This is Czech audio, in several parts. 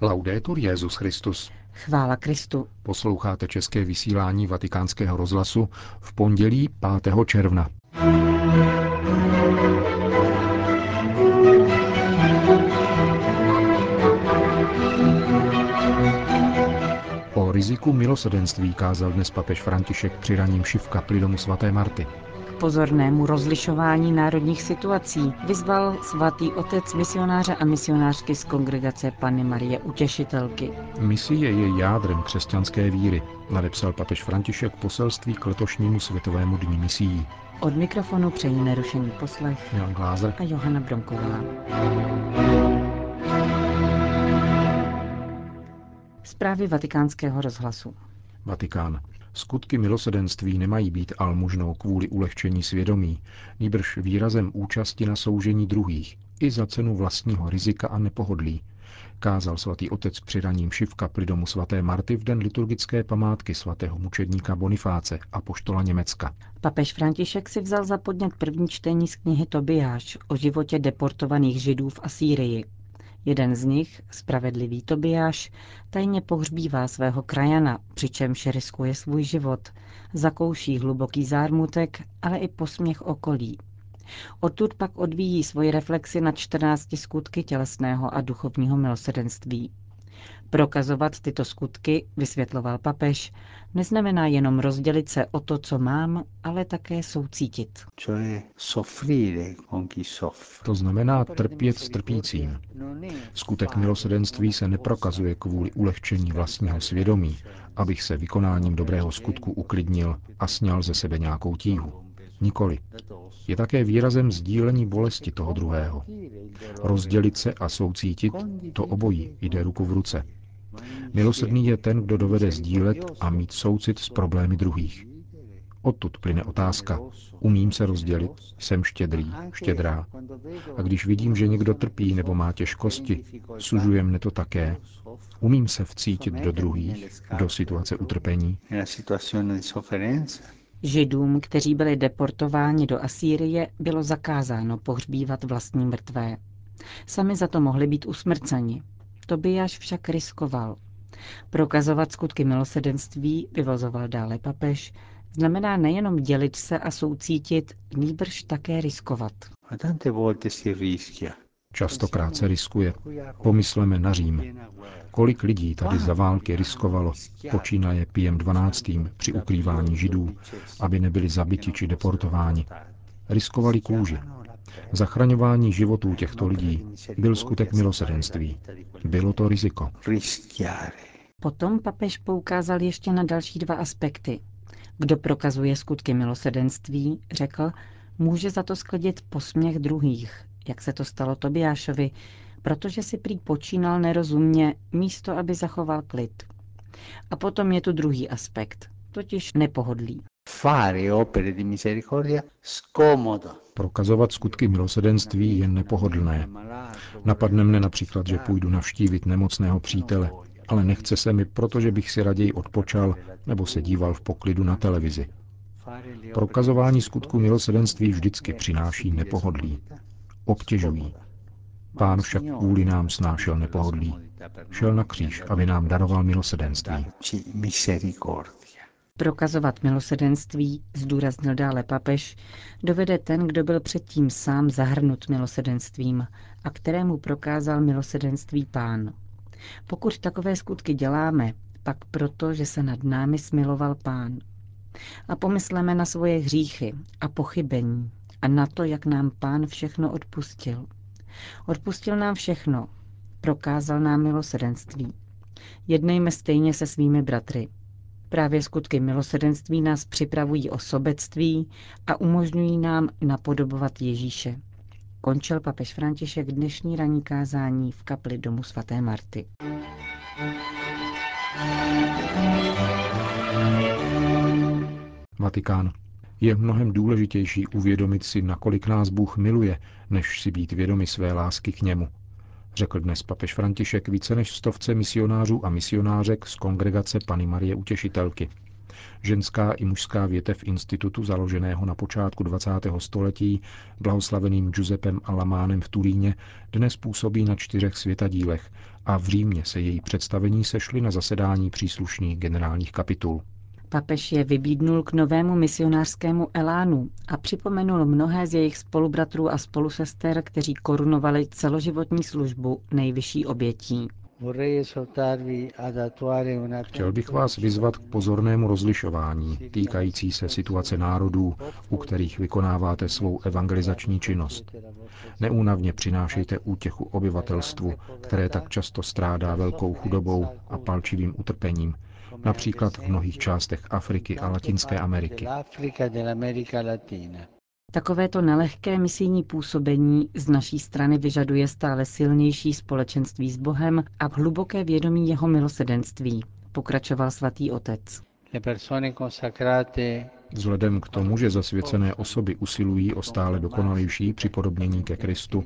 Laudetur Jezus Christus. Chvála Kristu. Posloucháte české vysílání Vatikánského rozhlasu v pondělí 5. června. O riziku milosedenství kázal dnes papež František při raním šiv kapli domu svaté Marty pozornému rozlišování národních situací vyzval svatý otec misionáře a misionářky z kongregace Panny Marie Utěšitelky. Misie je jádrem křesťanské víry, nadepsal papež František poselství k letošnímu světovému dní misií. Od mikrofonu přejí nerušený poslech Jan Glázer a Johana Bronková. Zprávy vatikánského rozhlasu. Vatikán. Skutky milosedenství nemají být almužnou kvůli ulehčení svědomí, nýbrž výrazem účasti na soužení druhých, i za cenu vlastního rizika a nepohodlí, kázal svatý otec při raním šiv kapli domu svaté Marty v den liturgické památky svatého mučedníka Bonifáce a poštola Německa. Papež František si vzal za podnět první čtení z knihy Tobiáš o životě deportovaných židů v Asýrii. Jeden z nich, spravedlivý Tobiáš, tajně pohřbívá svého krajana, přičemž riskuje svůj život, zakouší hluboký zármutek, ale i posměch okolí. Odtud pak odvíjí svoji reflexi na 14 skutky tělesného a duchovního milosedenství. Prokazovat tyto skutky, vysvětloval papež, neznamená jenom rozdělit se o to, co mám, ale také soucítit. To znamená trpět s trpícím. Skutek milosedenství se neprokazuje kvůli ulehčení vlastního svědomí, abych se vykonáním dobrého skutku uklidnil a sněl ze sebe nějakou tíhu. Nikoli. Je také výrazem sdílení bolesti toho druhého. Rozdělit se a soucítit, to obojí jde ruku v ruce. Milosrdný je ten, kdo dovede sdílet a mít soucit s problémy druhých. Odtud plyne otázka, umím se rozdělit, jsem štědrý, štědrá. A když vidím, že někdo trpí nebo má těžkosti, sužuje mne to také. Umím se vcítit do druhých, do situace utrpení. Židům, kteří byli deportováni do Asýrie, bylo zakázáno pohřbívat vlastní mrtvé. Sami za to mohli být usmrceni. Tobiáš však riskoval. Prokazovat skutky milosedenství, vyvozoval dále papež, znamená nejenom dělit se a soucítit, nýbrž také riskovat. Častokrát se riskuje. Pomysleme na Řím. Kolik lidí tady za války riskovalo, počínaje Piem 12. při ukrývání židů, aby nebyli zabiti či deportováni. Riskovali kůži. Zachraňování životů těchto lidí byl skutek milosedenství. Bylo to riziko. Potom papež poukázal ještě na další dva aspekty. Kdo prokazuje skutky milosedenství, řekl, může za to sklidit posměch druhých, jak se to stalo Tobiášovi, protože si prý počínal nerozumně, místo aby zachoval klid. A potom je tu druhý aspekt, totiž nepohodlí. Prokazovat skutky milosedenství je nepohodlné. Napadne mne například, že půjdu navštívit nemocného přítele, ale nechce se mi, protože bych si raději odpočal nebo se díval v poklidu na televizi. Prokazování skutku milosedenství vždycky přináší nepohodlí. Obtěžují. Pán však kvůli nám snášel nepohodlí. Šel na kříž, aby nám daroval milosedenství. Prokazovat milosedenství, zdůraznil dále papež, dovede ten, kdo byl předtím sám zahrnut milosedenstvím a kterému prokázal milosedenství pán. Pokud takové skutky děláme, pak proto, že se nad námi smiloval pán. A pomysleme na svoje hříchy a pochybení a na to, jak nám pán všechno odpustil. Odpustil nám všechno, prokázal nám milosedenství. Jednejme stejně se svými bratry. Právě skutky milosedenství nás připravují o sobectví a umožňují nám napodobovat Ježíše. Končil papež František dnešní ranní kázání v kapli domu svaté Marty. Vatikán. Je mnohem důležitější uvědomit si, nakolik nás Bůh miluje, než si být vědomi své lásky k němu, řekl dnes papež František více než stovce misionářů a misionářek z kongregace Pany Marie Utěšitelky. Ženská i mužská větev institutu založeného na počátku 20. století blahoslaveným Giuseppem Alamánem v Turíně dnes působí na čtyřech světadílech a v Římě se její představení sešly na zasedání příslušných generálních kapitul. Papež je vybídnul k novému misionářskému elánu a připomenul mnohé z jejich spolubratrů a spolusester, kteří korunovali celoživotní službu nejvyšší obětí. Chtěl bych vás vyzvat k pozornému rozlišování týkající se situace národů, u kterých vykonáváte svou evangelizační činnost. Neúnavně přinášejte útěchu obyvatelstvu, které tak často strádá velkou chudobou a palčivým utrpením, například v mnohých částech Afriky a Latinské Ameriky. Takovéto nelehké misijní působení z naší strany vyžaduje stále silnější společenství s Bohem a hluboké vědomí jeho milosedenství, pokračoval svatý otec. Vzhledem k tomu, že zasvěcené osoby usilují o stále dokonalejší připodobnění ke Kristu,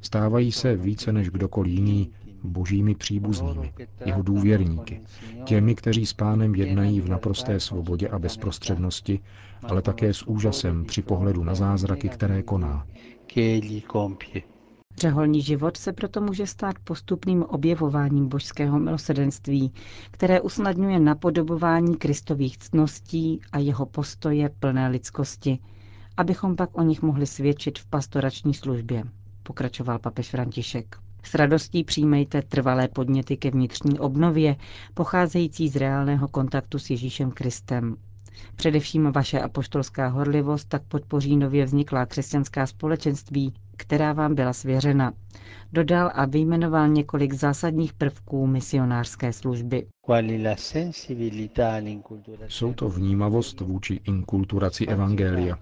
stávají se více než kdokoliv jiný božími příbuznými, jeho důvěrníky, těmi, kteří s pánem jednají v naprosté svobodě a bezprostřednosti, ale také s úžasem při pohledu na zázraky, které koná. Řeholní život se proto může stát postupným objevováním božského milosedenství, které usnadňuje napodobování kristových ctností a jeho postoje plné lidskosti, abychom pak o nich mohli svědčit v pastorační službě, pokračoval papež František. S radostí přijmejte trvalé podněty ke vnitřní obnově, pocházející z reálného kontaktu s Ježíšem Kristem. Především vaše apoštolská horlivost tak podpoří nově vzniklá křesťanská společenství, která vám byla svěřena. Dodal a vyjmenoval několik zásadních prvků misionářské služby. Jsou to vnímavost vůči inkulturaci Evangelia,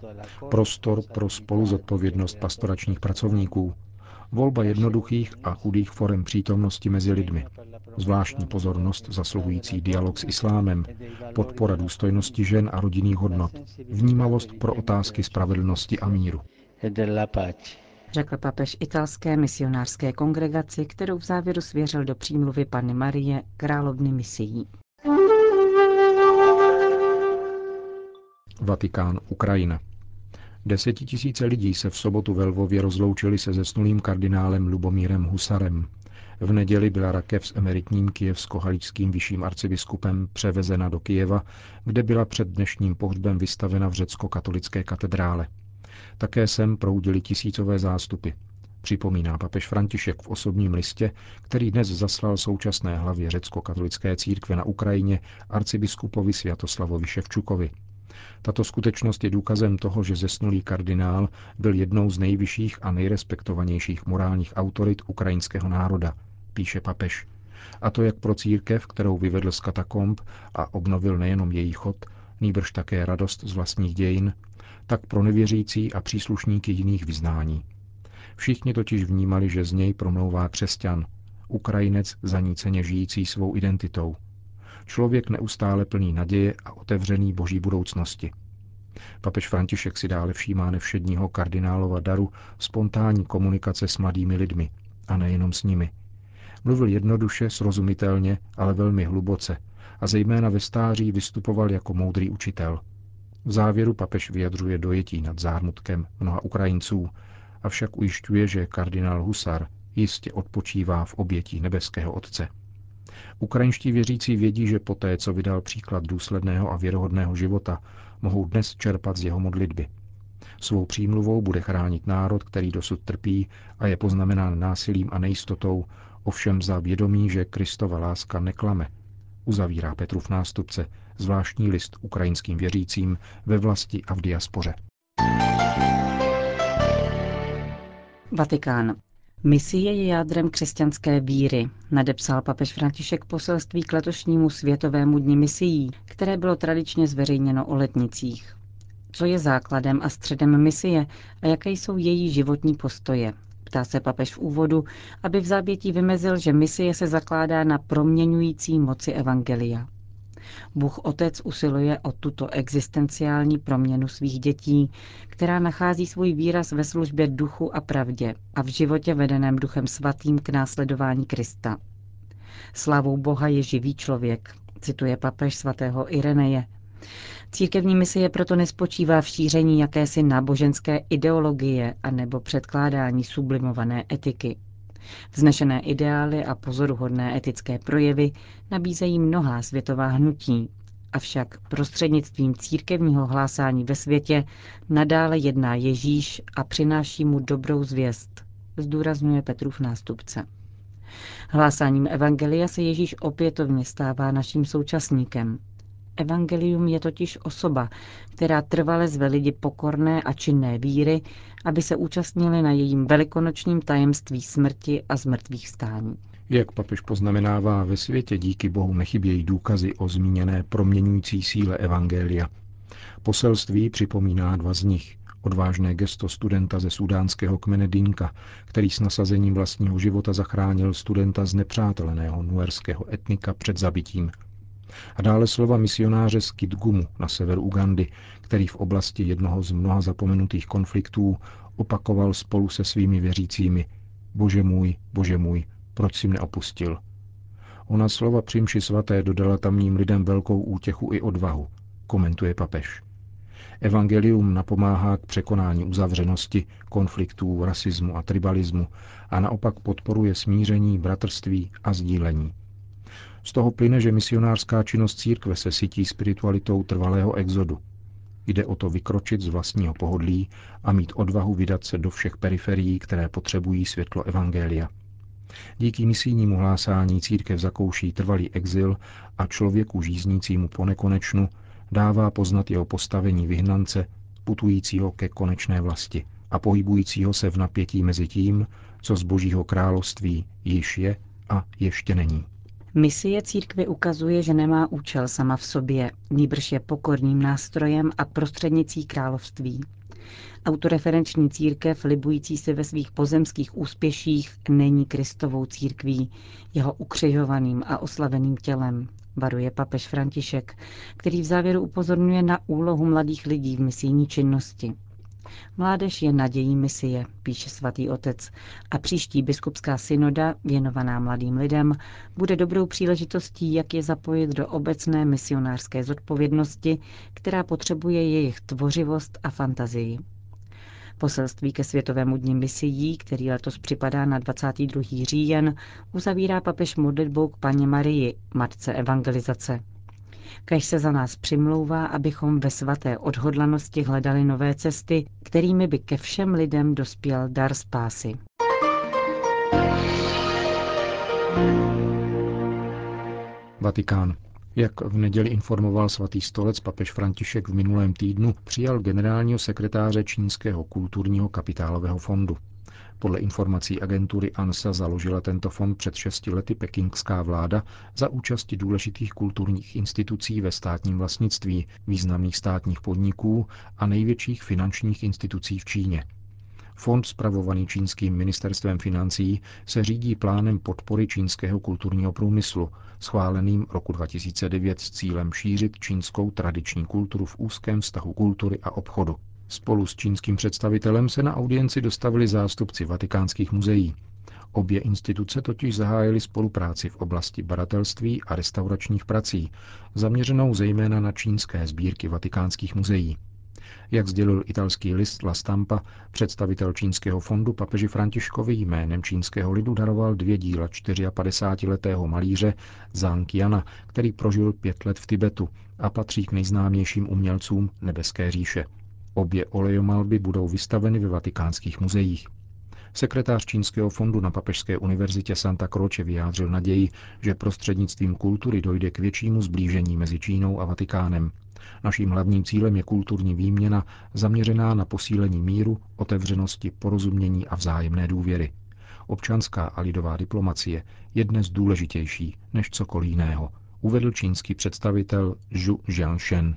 prostor pro spoluzodpovědnost pastoračních pracovníků, volba jednoduchých a chudých forem přítomnosti mezi lidmi, zvláštní pozornost zasluhující dialog s islámem, podpora důstojnosti žen a rodinných hodnot, vnímavost pro otázky spravedlnosti a míru. Řekl papež italské misionářské kongregaci, kterou v závěru svěřil do přímluvy Panny Marie, královny misií. Vatikán, Ukrajina. Desetitisíce lidí se v sobotu ve Lvově rozloučili se zesnulým kardinálem Lubomírem Husarem. V neděli byla rakev s emeritním kijevsko-haličským vyšším arcibiskupem převezena do Kijeva, kde byla před dnešním pohřbem vystavena v řecko-katolické katedrále. Také sem proudili tisícové zástupy. Připomíná papež František v osobním listě, který dnes zaslal současné hlavě řecko-katolické církve na Ukrajině arcibiskupovi Sviatoslavovi Ševčukovi. Tato skutečnost je důkazem toho, že zesnulý kardinál byl jednou z nejvyšších a nejrespektovanějších morálních autorit ukrajinského národa, píše papež. A to jak pro církev, kterou vyvedl z katakomb a obnovil nejenom její chod, nýbrž také radost z vlastních dějin, tak pro nevěřící a příslušníky jiných vyznání. Všichni totiž vnímali, že z něj promlouvá křesťan, Ukrajinec zaníceně žijící svou identitou, člověk neustále plný naděje a otevřený boží budoucnosti. Papež František si dále všímá nevšedního kardinálova daru spontánní komunikace s mladými lidmi, a nejenom s nimi. Mluvil jednoduše, srozumitelně, ale velmi hluboce a zejména ve stáří vystupoval jako moudrý učitel. V závěru papež vyjadřuje dojetí nad zármutkem mnoha Ukrajinců, avšak ujišťuje, že kardinál Husar jistě odpočívá v obětí nebeského Otce. Ukrajinští věřící vědí, že poté, co vydal příklad důsledného a věrohodného života, mohou dnes čerpat z jeho modlitby. Svou přímluvou bude chránit národ, který dosud trpí a je poznamenán násilím a nejistotou, ovšem za vědomí, že Kristova láska neklame. Uzavírá Petrův nástupce zvláštní list ukrajinským věřícím ve vlasti a v diaspoře. Vatikán. Misie je jádrem křesťanské víry, nadepsal papež František poselství k letošnímu Světovému dni misií, které bylo tradičně zveřejněno o letnicích. Co je základem a středem misie a jaké jsou její životní postoje? Ptá se papež v úvodu, aby v zábětí vymezil, že misie se zakládá na proměňující moci Evangelia. Bůh Otec usiluje o tuto existenciální proměnu svých dětí, která nachází svůj výraz ve službě duchu a pravdě a v životě vedeném duchem svatým k následování Krista. Slavou Boha je živý člověk, cituje papež svatého Ireneje. Církevní misie proto nespočívá v šíření jakési náboženské ideologie anebo předkládání sublimované etiky. Vznešené ideály a pozoruhodné etické projevy nabízejí mnohá světová hnutí, avšak prostřednictvím církevního hlásání ve světě nadále jedná Ježíš a přináší mu dobrou zvěst, zdůrazňuje Petrův nástupce. Hlásáním Evangelia se Ježíš opětovně stává naším současníkem. Evangelium je totiž osoba, která trvale zve lidi pokorné a činné víry, aby se účastnili na jejím velikonočním tajemství smrti a zmrtvých stání. Jak papež poznamenává, ve světě díky Bohu nechybějí důkazy o zmíněné proměňující síle Evangelia. Poselství připomíná dva z nich. Odvážné gesto studenta ze sudánského kmene Dinka, který s nasazením vlastního života zachránil studenta z nepřáteleného nuerského etnika před zabitím. A dále slova misionáře z Kidgumu na severu Ugandy, který v oblasti jednoho z mnoha zapomenutých konfliktů opakoval spolu se svými věřícími Bože můj, Bože můj, proč jsi mne opustil? Ona slova při svaté dodala tamním lidem velkou útěchu i odvahu, komentuje papež. Evangelium napomáhá k překonání uzavřenosti, konfliktů, rasismu a tribalismu a naopak podporuje smíření, bratrství a sdílení. Z toho plyne, že misionářská činnost církve se sytí spiritualitou trvalého exodu. Jde o to vykročit z vlastního pohodlí a mít odvahu vydat se do všech periferií, které potřebují světlo Evangelia. Díky misijnímu hlásání církev zakouší trvalý exil a člověku žíznícímu po nekonečnu dává poznat jeho postavení vyhnance, putujícího ke konečné vlasti a pohybujícího se v napětí mezi tím, co z božího království již je a ještě není. Misie církvy ukazuje, že nemá účel sama v sobě, níbrž je pokorným nástrojem a prostřednicí království. Autoreferenční církev, libující se ve svých pozemských úspěších, není Kristovou církví, jeho ukřižovaným a oslaveným tělem, varuje papež František, který v závěru upozorňuje na úlohu mladých lidí v misijní činnosti. Mládež je nadějí misie, píše svatý otec, a příští biskupská synoda, věnovaná mladým lidem, bude dobrou příležitostí, jak je zapojit do obecné misionářské zodpovědnosti, která potřebuje jejich tvořivost a fantazii. Poselství ke Světovému dní misií, který letos připadá na 22. říjen, uzavírá papež modlitbou k paně Marii, matce evangelizace. Kež se za nás přimlouvá, abychom ve svaté odhodlanosti hledali nové cesty, kterými by ke všem lidem dospěl dar spásy. Vatikán. Jak v neděli informoval svatý stolec, papež František v minulém týdnu přijal generálního sekretáře Čínského kulturního kapitálového fondu. Podle informací agentury ANSA založila tento fond před šesti lety pekingská vláda za účasti důležitých kulturních institucí ve státním vlastnictví, významných státních podniků a největších finančních institucí v Číně. Fond spravovaný čínským ministerstvem financí se řídí plánem podpory čínského kulturního průmyslu, schváleným roku 2009 s cílem šířit čínskou tradiční kulturu v úzkém vztahu kultury a obchodu. Spolu s čínským představitelem se na audienci dostavili zástupci vatikánských muzeí. Obě instituce totiž zahájily spolupráci v oblasti badatelství a restauračních prací, zaměřenou zejména na čínské sbírky vatikánských muzeí. Jak sdělil italský list La Stampa, představitel čínského fondu papeži Františkovi jménem čínského lidu daroval dvě díla 54-letého malíře Zhang Yana, který prožil pět let v Tibetu a patří k nejznámějším umělcům Nebeské říše. Obě olejomalby budou vystaveny ve vatikánských muzeích. Sekretář Čínského fondu na Papežské univerzitě Santa Croce vyjádřil naději, že prostřednictvím kultury dojde k většímu zblížení mezi Čínou a Vatikánem. Naším hlavním cílem je kulturní výměna zaměřená na posílení míru, otevřenosti, porozumění a vzájemné důvěry. Občanská a lidová diplomacie je dnes důležitější než cokoliv jiného, uvedl čínský představitel Zhu Jianshen.